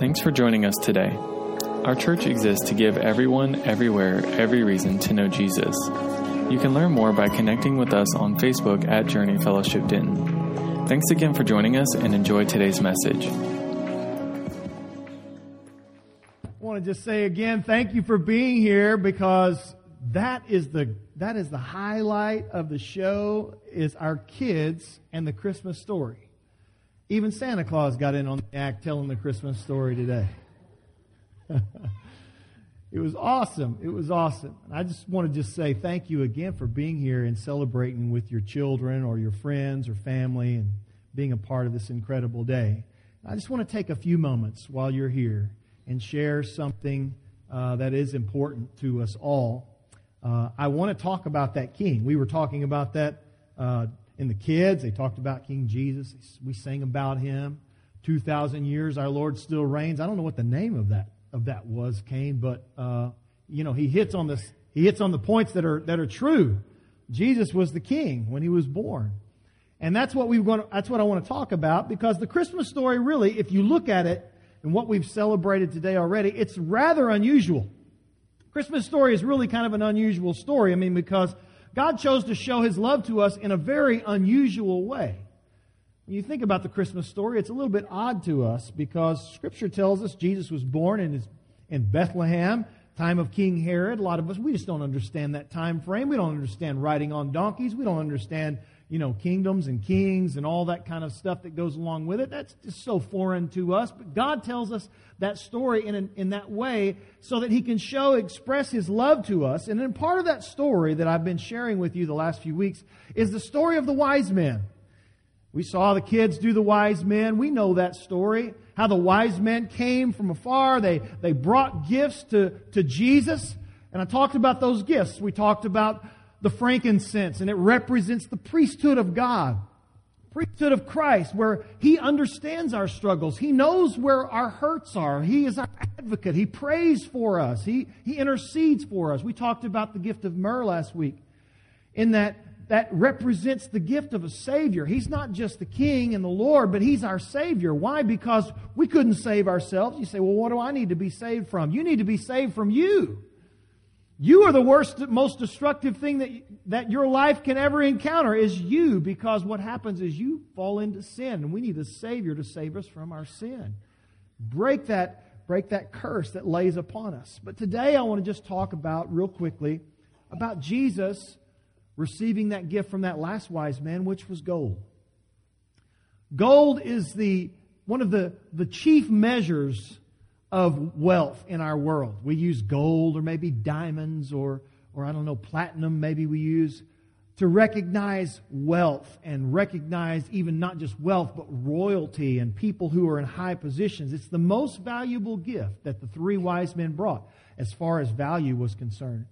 Thanks for joining us today. Our church exists to give everyone, everywhere, every reason to know Jesus. You can learn more by connecting with us on Facebook at Journey Fellowship Denton. Thanks again for joining us and enjoy today's message. I want to just say again, thank you for being here because that is the that is the highlight of the show is our kids and the Christmas story. Even Santa Claus got in on the act telling the Christmas story today. it was awesome. It was awesome. And I just want to just say thank you again for being here and celebrating with your children or your friends or family and being a part of this incredible day. I just want to take a few moments while you're here and share something uh, that is important to us all. Uh, I want to talk about that king. We were talking about that uh, in the kids. They talked about King Jesus. We sang about him. 2,000 years our Lord still reigns. I don't know what the name of that, of that was, Cain, but, uh, you know, he hits on this, he hits on the points that are, that are true. Jesus was the king when he was born. And that's what we want, that's what I want to talk about because the Christmas story really, if you look at it and what we've celebrated today already, it's rather unusual. Christmas story is really kind of an unusual story. I mean, because God chose to show his love to us in a very unusual way. When you think about the Christmas story, it's a little bit odd to us because scripture tells us Jesus was born in, his, in Bethlehem, time of King Herod. A lot of us, we just don't understand that time frame. We don't understand riding on donkeys. We don't understand you know, kingdoms and kings and all that kind of stuff that goes along with it. That's just so foreign to us. But God tells us that story in, an, in that way so that He can show, express His love to us. And then part of that story that I've been sharing with you the last few weeks is the story of the wise men. We saw the kids do the wise men. We know that story. How the wise men came from afar. They, they brought gifts to, to Jesus. And I talked about those gifts. We talked about the frankincense, and it represents the priesthood of God, priesthood of Christ, where He understands our struggles. He knows where our hurts are. He is our advocate. He prays for us. He, he intercedes for us. We talked about the gift of myrrh last week, in that that represents the gift of a Savior. He's not just the King and the Lord, but He's our Savior. Why? Because we couldn't save ourselves. You say, well, what do I need to be saved from? You need to be saved from you. You are the worst, most destructive thing that, that your life can ever encounter is you because what happens is you fall into sin and we need a Savior to save us from our sin. Break that, break that curse that lays upon us. But today I want to just talk about, real quickly, about Jesus receiving that gift from that last wise man, which was gold. Gold is the, one of the, the chief measures of wealth in our world. We use gold or maybe diamonds or, or I don't know, platinum, maybe we use to recognize wealth and recognize even not just wealth, but royalty and people who are in high positions. It's the most valuable gift that the three wise men brought as far as value was concerned.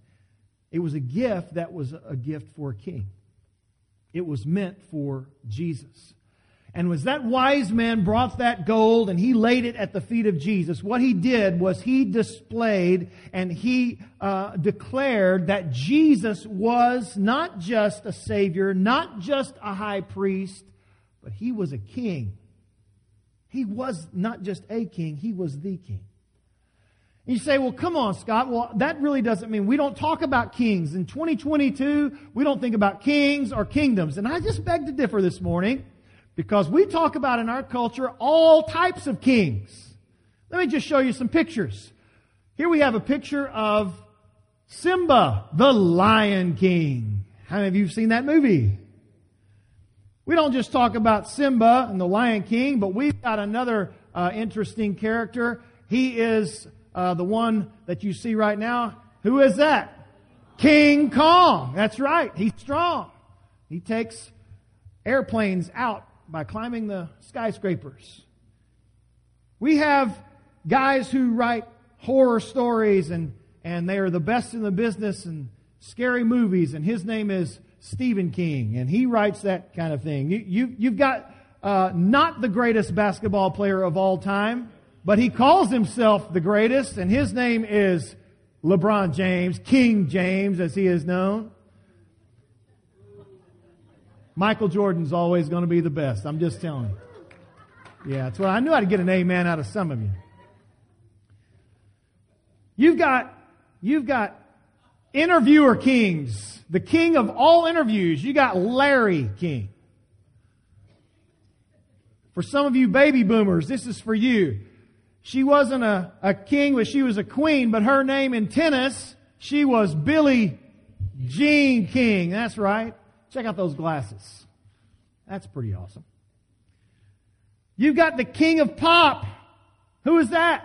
It was a gift that was a gift for a king. It was meant for Jesus. And was that wise man brought that gold and he laid it at the feet of Jesus, what he did was he displayed and he uh, declared that Jesus was not just a savior, not just a high priest, but he was a king. He was not just a king, he was the king. You say, well, come on, Scott. Well, that really doesn't mean we don't talk about kings. In 2022, we don't think about kings or kingdoms. And I just beg to differ this morning. Because we talk about in our culture all types of kings. Let me just show you some pictures. Here we have a picture of Simba, the Lion King. How many of you have seen that movie? We don't just talk about Simba and the Lion King, but we've got another uh, interesting character. He is uh, the one that you see right now. Who is that? King Kong. That's right. He's strong. He takes airplanes out by climbing the skyscrapers. We have guys who write horror stories and, and they are the best in the business and scary movies and his name is Stephen King and he writes that kind of thing. You, you, you've got uh, not the greatest basketball player of all time, but he calls himself the greatest and his name is LeBron James, King James as he is known. Michael Jordan's always going to be the best. I'm just telling you. Yeah, that's what I knew I'd get an amen out of some of you. You've got, you've got interviewer kings, the king of all interviews. You got Larry King. For some of you baby boomers, this is for you. She wasn't a, a king, but she was a queen, but her name in tennis, she was Billie Jean King. That's right. Check out those glasses. That's pretty awesome. You've got the king of pop. Who is that?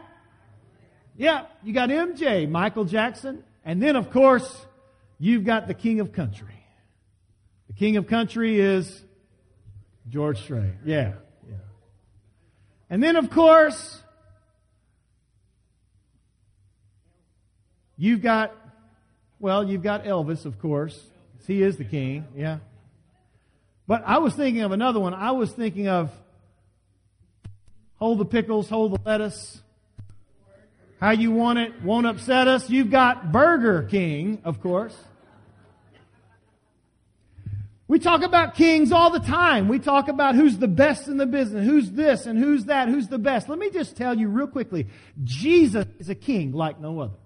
Yeah, you got MJ, Michael Jackson. And then, of course, you've got the king of country. The king of country is George Strait. Yeah, yeah. And then, of course, you've got, well, you've got Elvis, of course. He is the king, yeah. But I was thinking of another one. I was thinking of hold the pickles, hold the lettuce. How you want it won't upset us. You've got Burger King, of course. We talk about kings all the time. We talk about who's the best in the business, who's this and who's that, who's the best. Let me just tell you real quickly. Jesus is a king like no other.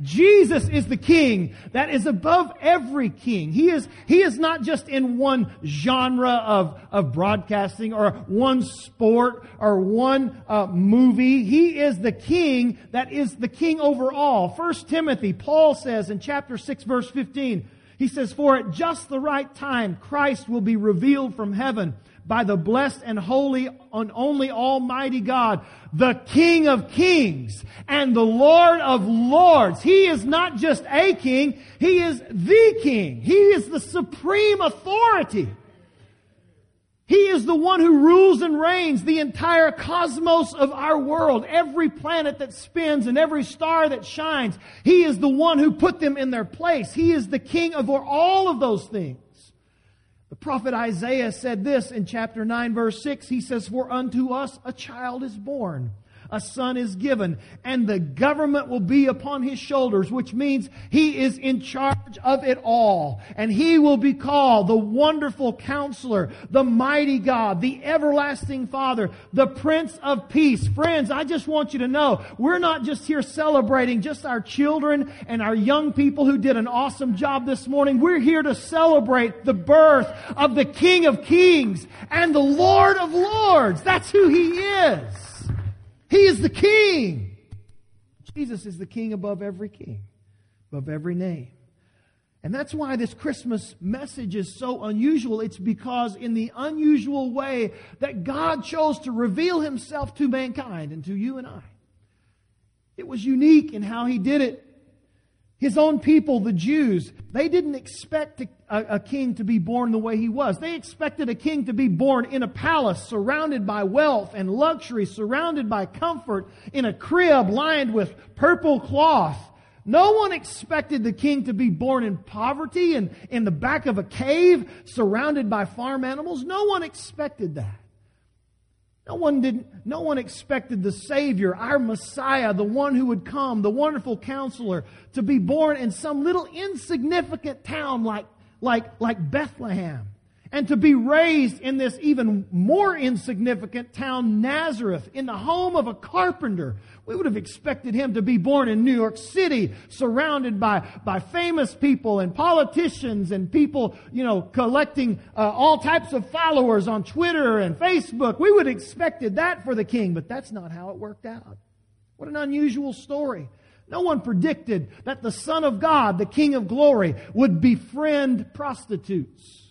Jesus is the king that is above every king. He is, he is not just in one genre of, of broadcasting or one sport or one uh, movie. He is the king that is the king over all. First Timothy, Paul says in chapter 6 verse 15, he says, for at just the right time, Christ will be revealed from heaven by the blessed and holy and only Almighty God, the King of kings and the Lord of lords. He is not just a king, He is the king. He is the supreme authority. He is the one who rules and reigns the entire cosmos of our world, every planet that spins and every star that shines. He is the one who put them in their place. He is the king of all of those things. The prophet Isaiah said this in chapter 9 verse 6. He says, For unto us a child is born a son is given, and the government will be upon his shoulders, which means he is in charge of it all. And he will be called the wonderful counselor, the mighty God, the everlasting Father, the Prince of Peace. Friends, I just want you to know, we're not just here celebrating just our children and our young people who did an awesome job this morning. We're here to celebrate the birth of the King of Kings and the Lord of Lords. That's who he is. He is the king. Jesus is the king above every king, above every name. And that's why this Christmas message is so unusual. It's because in the unusual way that God chose to reveal himself to mankind and to you and I. It was unique in how he did it. His own people, the Jews, they didn't expect a, a, king to be born the way he was. They expected a king to be born in a palace, surrounded by wealth and luxury, surrounded by comfort, in a crib lined with purple cloth. No one expected the king to be born in poverty and in the back of a cave, surrounded by farm animals. No one expected that. No one didn't, no one expected the Savior, our Messiah, the one who would come, the wonderful counselor, to be born in some little insignificant town like, like, like Bethlehem and to be raised in this even more insignificant town, Nazareth, in the home of a carpenter. We would have expected him to be born in New York City, surrounded by, by famous people and politicians and people, you know, collecting uh, all types of followers on Twitter and Facebook. We would have expected that for the king, but that's not how it worked out. What an unusual story. No one predicted that the Son of God, the King of glory, would befriend prostitutes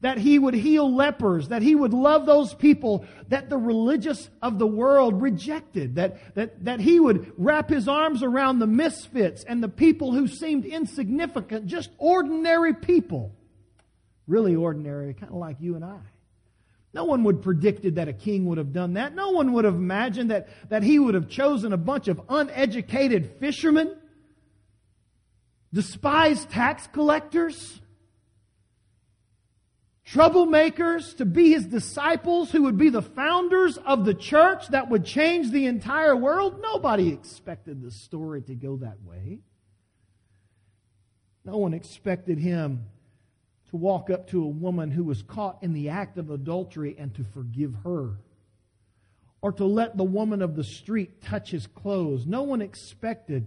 that he would heal lepers, that he would love those people that the religious of the world rejected, that, that, that he would wrap his arms around the misfits and the people who seemed insignificant, just ordinary people. Really ordinary, kind of like you and I. No one would have predicted that a king would have done that. No one would have imagined that, that he would have chosen a bunch of uneducated fishermen, despised tax collectors, troublemakers to be his disciples who would be the founders of the church that would change the entire world. Nobody expected the story to go that way. No one expected him to walk up to a woman who was caught in the act of adultery and to forgive her. or to let the woman of the street touch his clothes. No one expected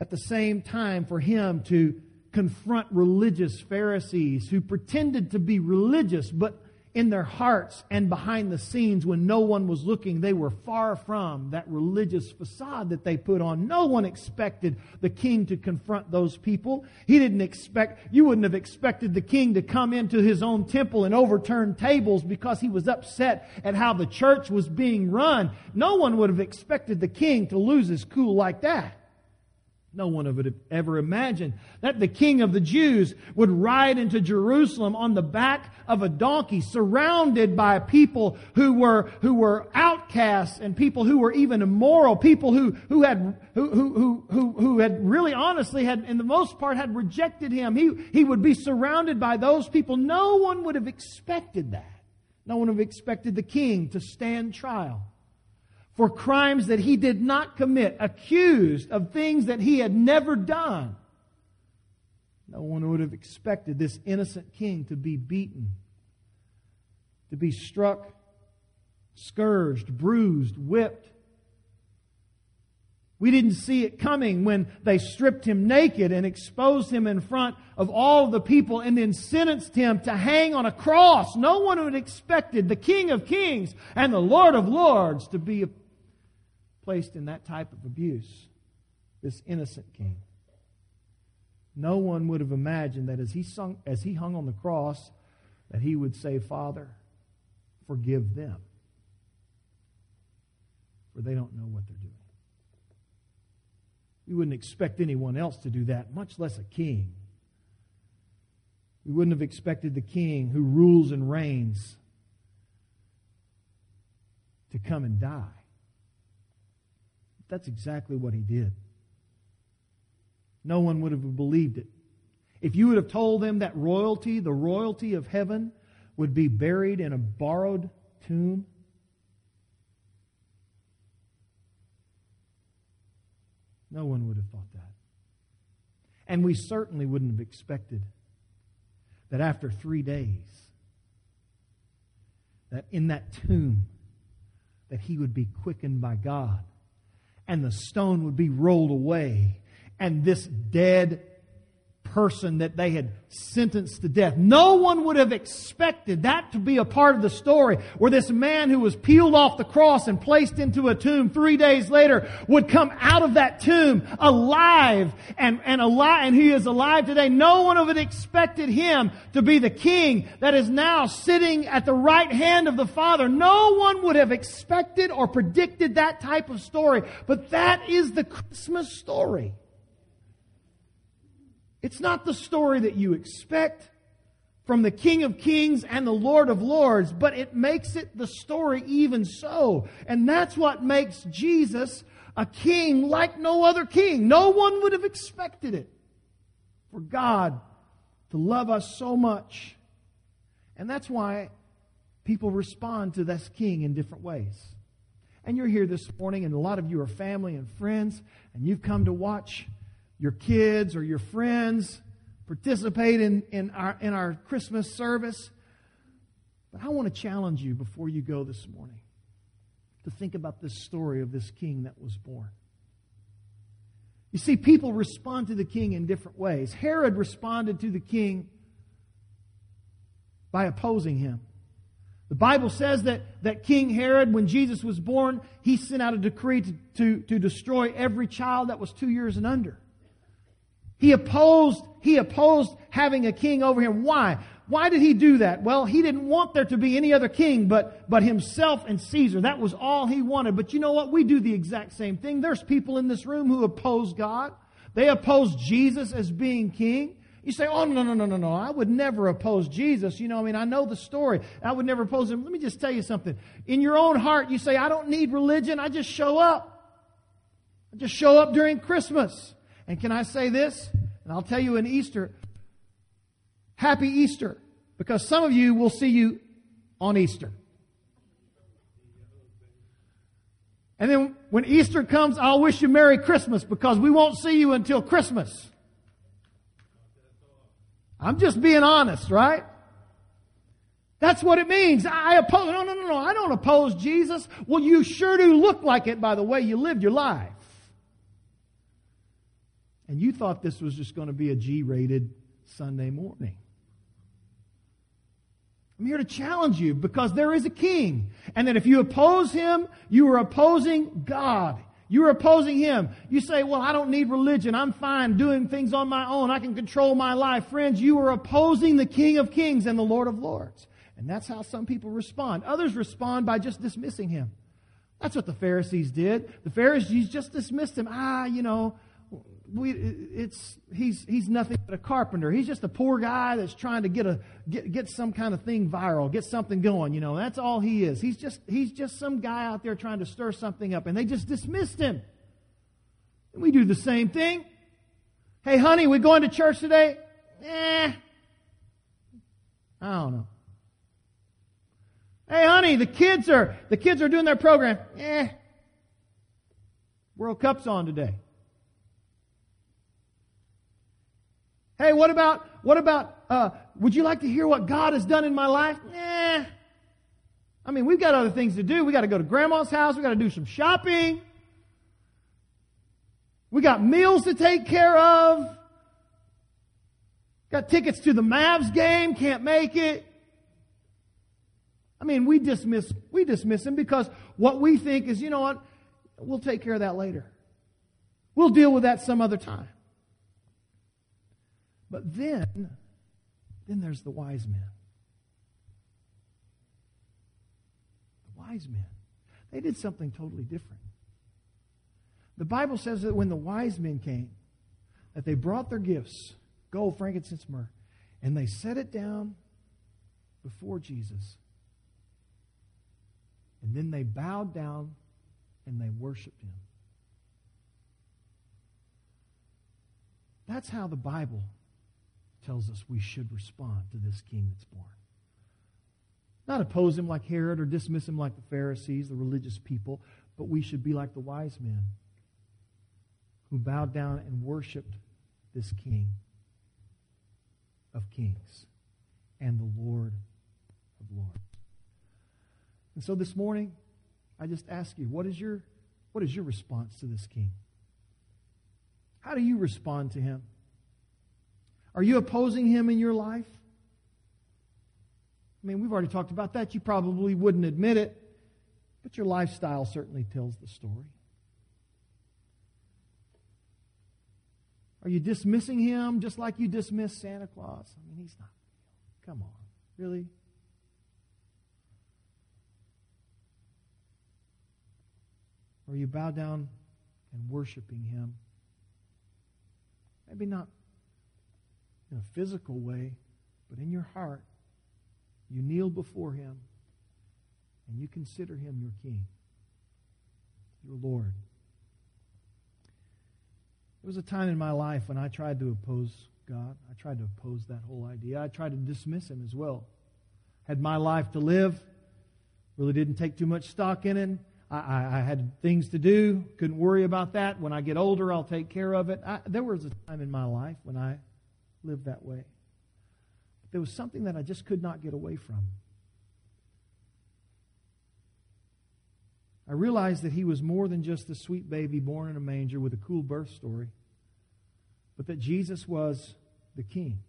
at the same time for him to confront religious Pharisees who pretended to be religious, but in their hearts and behind the scenes when no one was looking, they were far from that religious facade that they put on. No one expected the king to confront those people. He didn't expect, you wouldn't have expected the king to come into his own temple and overturn tables because he was upset at how the church was being run. No one would have expected the king to lose his cool like that. No one would have ever imagined that the king of the Jews would ride into Jerusalem on the back of a donkey, surrounded by people who were, who were outcasts and people who were even immoral, people who, who had, who, who, who, who had really honestly had, in the most part, had rejected him. He, he would be surrounded by those people. No one would have expected that. No one would have expected the king to stand trial for crimes that he did not commit, accused of things that he had never done. No one would have expected this innocent king to be beaten, to be struck, scourged, bruised, whipped. We didn't see it coming when they stripped him naked and exposed him in front of all the people and then sentenced him to hang on a cross. No one would have expected the King of Kings and the Lord of Lords to be placed in that type of abuse, this innocent king. No one would have imagined that as he, sung, as he hung on the cross, that he would say, Father, forgive them, for they don't know what they're doing. We wouldn't expect anyone else to do that, much less a king. We wouldn't have expected the king who rules and reigns to come and die. That's exactly what he did. No one would have believed it. If you would have told them that royalty, the royalty of heaven, would be buried in a borrowed tomb, no one would have thought that. And we certainly wouldn't have expected that after three days, that in that tomb, that he would be quickened by God and the stone would be rolled away, and this dead person that they had sentenced to death. No one would have expected that to be a part of the story where this man who was peeled off the cross and placed into a tomb three days later would come out of that tomb alive and, and alive, and he is alive today. No one would have expected him to be the king that is now sitting at the right hand of the Father. No one would have expected or predicted that type of story, but that is the Christmas story. It's not the story that you expect from the King of Kings and the Lord of Lords, but it makes it the story even so. And that's what makes Jesus a king like no other king. No one would have expected it for God to love us so much. And that's why people respond to this king in different ways. And you're here this morning, and a lot of you are family and friends, and you've come to watch your kids or your friends participate in, in, our, in our Christmas service. But I want to challenge you before you go this morning to think about this story of this king that was born. You see, people respond to the king in different ways. Herod responded to the king by opposing him. The Bible says that, that King Herod, when Jesus was born, he sent out a decree to, to, to destroy every child that was two years and under. He opposed, he opposed having a king over him. Why? Why did he do that? Well, he didn't want there to be any other king but, but himself and Caesar. That was all he wanted. But you know what? We do the exact same thing. There's people in this room who oppose God. They oppose Jesus as being king. You say, oh, no, no, no, no, no. I would never oppose Jesus. You know, I mean, I know the story. I would never oppose him. Let me just tell you something. In your own heart, you say, I don't need religion. I just show up. I just show up during Christmas. And can I say this? And I'll tell you in Easter, happy Easter, because some of you will see you on Easter. And then when Easter comes, I'll wish you Merry Christmas because we won't see you until Christmas. I'm just being honest, right? That's what it means. I oppose. No, no, no, no. I don't oppose Jesus. Well, you sure do look like it by the way you lived your life. And you thought this was just going to be a G rated Sunday morning. I'm here to challenge you because there is a king. And that if you oppose him, you are opposing God. You're opposing him. You say, well, I don't need religion. I'm fine doing things on my own. I can control my life. Friends, you are opposing the King of Kings and the Lord of Lords. And that's how some people respond. Others respond by just dismissing him. That's what the Pharisees did. The Pharisees just dismissed him. Ah, you know, we, it's, he's, he's nothing but a carpenter. He's just a poor guy that's trying to get, a, get, get some kind of thing viral, get something going, you know. That's all he is. He's just, he's just some guy out there trying to stir something up. And they just dismissed him. And we do the same thing. Hey, honey, we going to church today? Eh. I don't know. Hey, honey, the kids are, the kids are doing their program. Eh. World Cup's on today. Hey, what about, what about, uh, would you like to hear what God has done in my life? Eh. I mean, we've got other things to do. We got to go to grandma's house. We got to do some shopping. We got meals to take care of. Got tickets to the Mavs game. Can't make it. I mean, we dismiss, we dismiss him because what we think is, you know what? We'll take care of that later. We'll deal with that some other time. But then, then there's the wise men. The wise men. They did something totally different. The Bible says that when the wise men came, that they brought their gifts, gold, frankincense, myrrh, and they set it down before Jesus. And then they bowed down and they worshiped him. That's how the Bible tells us we should respond to this king that's born. Not oppose him like Herod or dismiss him like the Pharisees, the religious people, but we should be like the wise men who bowed down and worshiped this king of kings and the Lord of lords. And so this morning, I just ask you, what is your, what is your response to this king? How do you respond to him? Are you opposing him in your life? I mean, we've already talked about that. You probably wouldn't admit it, but your lifestyle certainly tells the story. Are you dismissing him just like you dismiss Santa Claus? I mean, he's not. real. Come on. Really? Or you bow down and worshiping him? Maybe not in a physical way, but in your heart, you kneel before Him and you consider Him your King, your Lord. There was a time in my life when I tried to oppose God. I tried to oppose that whole idea. I tried to dismiss Him as well. Had my life to live, really didn't take too much stock in it. I, I, had things to do, couldn't worry about that. When I get older, I'll take care of it. I, there was a time in my life when I live that way. But there was something that I just could not get away from. I realized that he was more than just a sweet baby born in a manger with a cool birth story, but that Jesus was the king.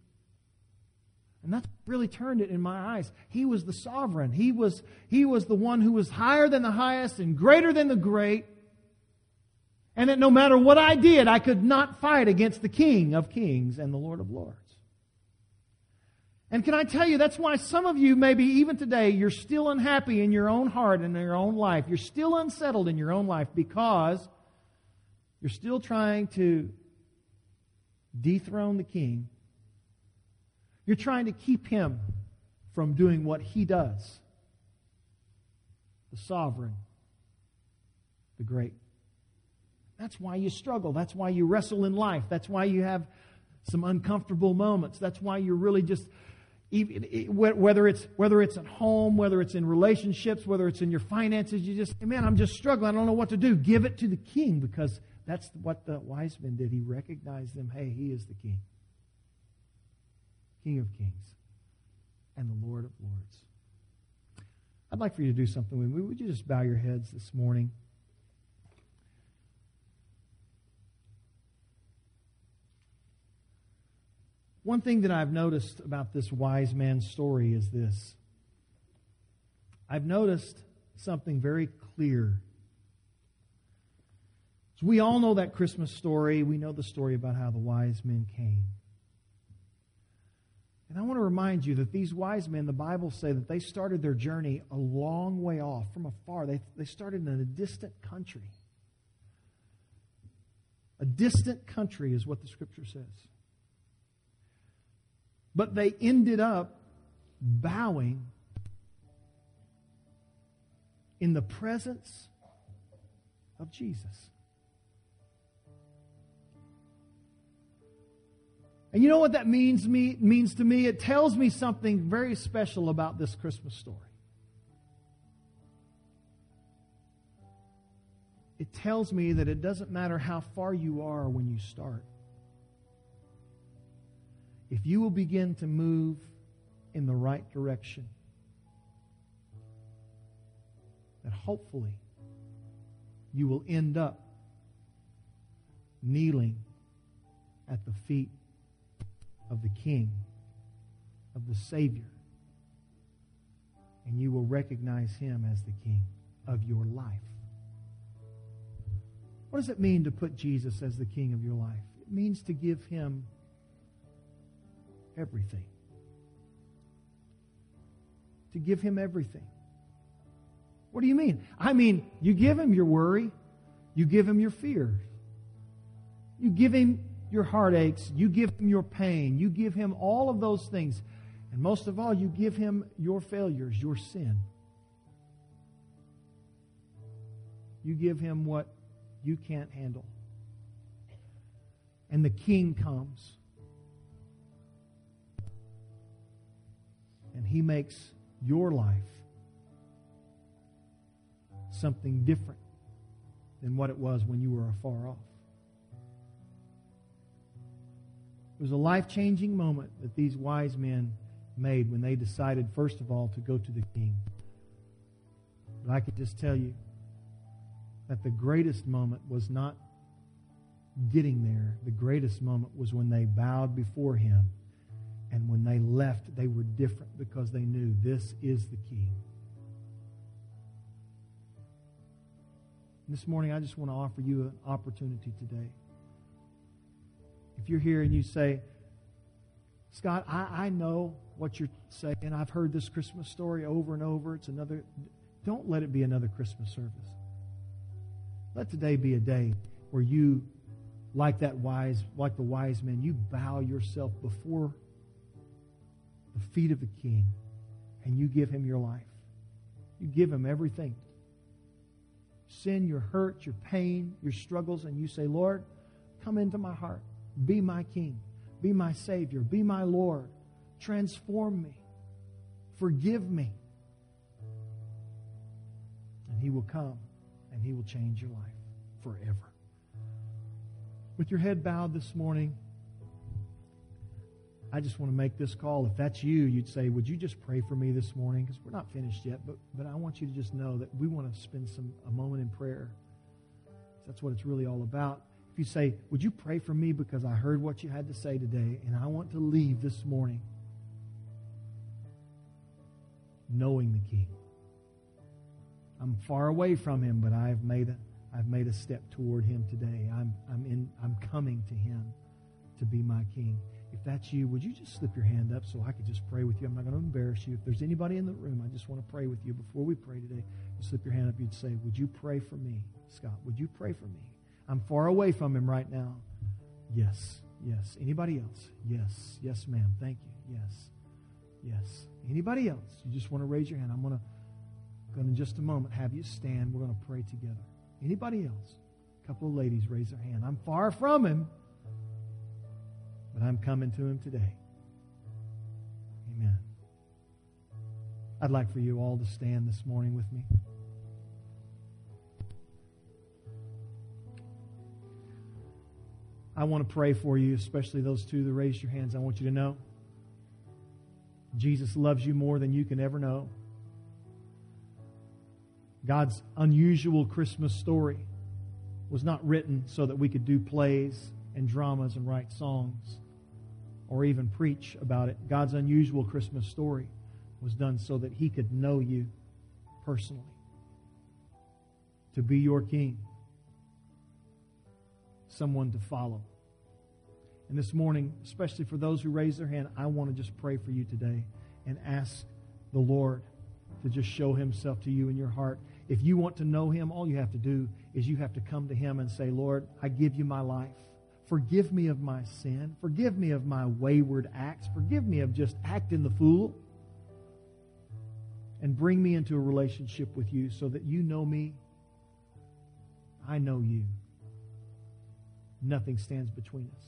And that really turned it in my eyes. He was the sovereign. He was, he was the one who was higher than the highest and greater than the great. And that no matter what I did, I could not fight against the King of kings and the Lord of lords. And can I tell you, that's why some of you, maybe even today, you're still unhappy in your own heart and in your own life. You're still unsettled in your own life because you're still trying to dethrone the king. You're trying to keep him from doing what he does the sovereign, the great. That's why you struggle. That's why you wrestle in life. That's why you have some uncomfortable moments. That's why you're really just whether it's whether it's at home, whether it's in relationships, whether it's in your finances, you just man, I'm just struggling. I don't know what to do. Give it to the king because that's what the wise men did. He recognized them. Hey, he is the king, King of kings, and the Lord of lords. I'd like for you to do something with me. Would you just bow your heads this morning? One thing that I've noticed about this wise man's story is this. I've noticed something very clear. So we all know that Christmas story. We know the story about how the wise men came. And I want to remind you that these wise men, the Bible say that they started their journey a long way off, from afar. They, they started in a distant country. A distant country is what the scripture says. But they ended up bowing in the presence of Jesus. And you know what that means me means to me? It tells me something very special about this Christmas story. It tells me that it doesn't matter how far you are when you start. If you will begin to move in the right direction, that hopefully you will end up kneeling at the feet of the King, of the Savior. And you will recognize him as the King of your life. What does it mean to put Jesus as the King of your life? It means to give him everything. To give him everything. What do you mean? I mean, you give him your worry, you give him your fears, you give him your heartaches, you give him your pain, you give him all of those things. And most of all, you give him your failures, your sin. You give him what you can't handle. And the king comes. And he makes your life something different than what it was when you were afar off. It was a life changing moment that these wise men made when they decided, first of all, to go to the king. But I could just tell you that the greatest moment was not getting there. The greatest moment was when they bowed before him. And when they left, they were different because they knew this is the king. This morning, I just want to offer you an opportunity today. If you're here and you say, Scott, I, I know what you're saying. I've heard this Christmas story over and over. It's another, don't let it be another Christmas service. Let today be a day where you, like that wise, like the wise men, you bow yourself before the feet of the King and you give him your life. You give him everything. Sin, your hurt, your pain, your struggles, and you say, Lord, come into my heart. Be my King. Be my Savior. Be my Lord. Transform me. Forgive me. And He will come and He will change your life forever. With your head bowed this morning, I just want to make this call. If that's you, you'd say, Would you just pray for me this morning? Because we're not finished yet, but, but I want you to just know that we want to spend some a moment in prayer. That's what it's really all about. If you say, Would you pray for me because I heard what you had to say today and I want to leave this morning knowing the King? I'm far away from him, but I've made a, I've made a step toward him today. I'm, I'm, in, I'm coming to him to be my King. If that's you, would you just slip your hand up so I could just pray with you? I'm not going to embarrass you. If there's anybody in the room, I just want to pray with you. Before we pray today, you slip your hand up. You'd say, Would you pray for me, Scott? Would you pray for me? I'm far away from him right now. Yes, yes. Anybody else? Yes, yes, ma'am. Thank you. Yes, yes. Anybody else? You just want to raise your hand. I'm going to, going to in just a moment have you stand. We're going to pray together. Anybody else? A couple of ladies raise their hand. I'm far from him, but I'm coming to him today. Amen. I'd like for you all to stand this morning with me. I want to pray for you, especially those two that raised your hands. I want you to know Jesus loves you more than you can ever know. God's unusual Christmas story was not written so that we could do plays and dramas and write songs or even preach about it. God's unusual Christmas story was done so that He could know you personally, to be your king, someone to follow. And this morning, especially for those who raise their hand, I want to just pray for you today and ask the Lord to just show Himself to you in your heart. If you want to know Him, all you have to do is you have to come to Him and say, Lord, I give you my life. Forgive me of my sin. Forgive me of my wayward acts. Forgive me of just acting the fool. And bring me into a relationship with you so that you know me. I know you. Nothing stands between us.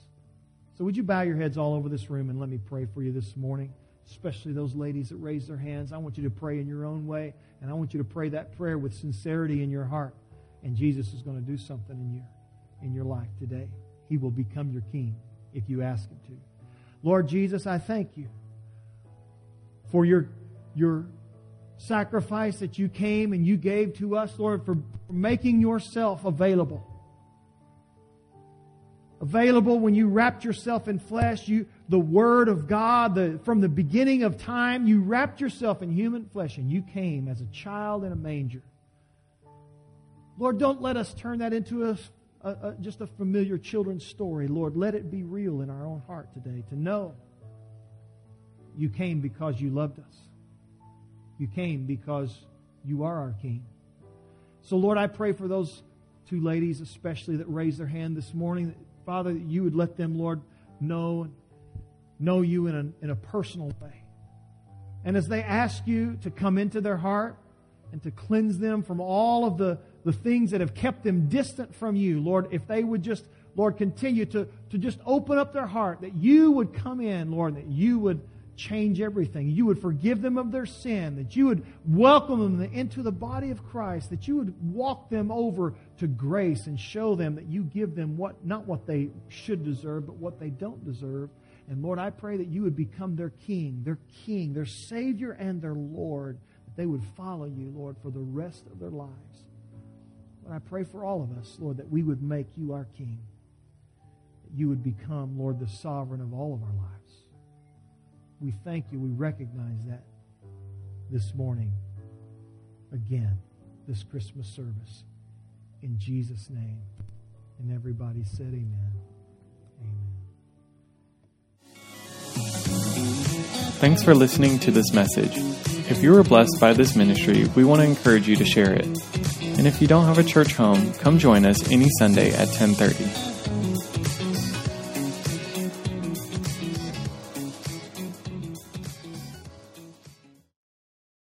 So, would you bow your heads all over this room and let me pray for you this morning? Especially those ladies that raise their hands. I want you to pray in your own way, and I want you to pray that prayer with sincerity in your heart. And Jesus is going to do something in your, in your life today. He will become your king if you ask him to. Lord Jesus, I thank you for your, your sacrifice that you came and you gave to us, Lord, for making yourself available. Available when you wrapped yourself in flesh, you the Word of God, the, from the beginning of time, you wrapped yourself in human flesh and you came as a child in a manger. Lord, don't let us turn that into a a, a, just a familiar children's story. Lord, let it be real in our own heart today to know you came because you loved us. You came because you are our King. So, Lord, I pray for those two ladies, especially that raised their hand this morning. That, Father, that you would let them, Lord, know know you in a, in a personal way. And as they ask you to come into their heart and to cleanse them from all of the the things that have kept them distant from you. Lord, if they would just, Lord, continue to, to just open up their heart, that you would come in, Lord, that you would change everything. You would forgive them of their sin, that you would welcome them into the body of Christ, that you would walk them over to grace and show them that you give them what not what they should deserve, but what they don't deserve. And Lord, I pray that you would become their king, their king, their savior and their Lord, that they would follow you, Lord, for the rest of their lives. But I pray for all of us, Lord, that we would make you our King. That you would become, Lord, the sovereign of all of our lives. We thank you. We recognize that this morning, again, this Christmas service. In Jesus' name. And everybody said, Amen. Amen. Thanks for listening to this message. If you were blessed by this ministry, we want to encourage you to share it. And if you don't have a church home, come join us any Sunday at 1030.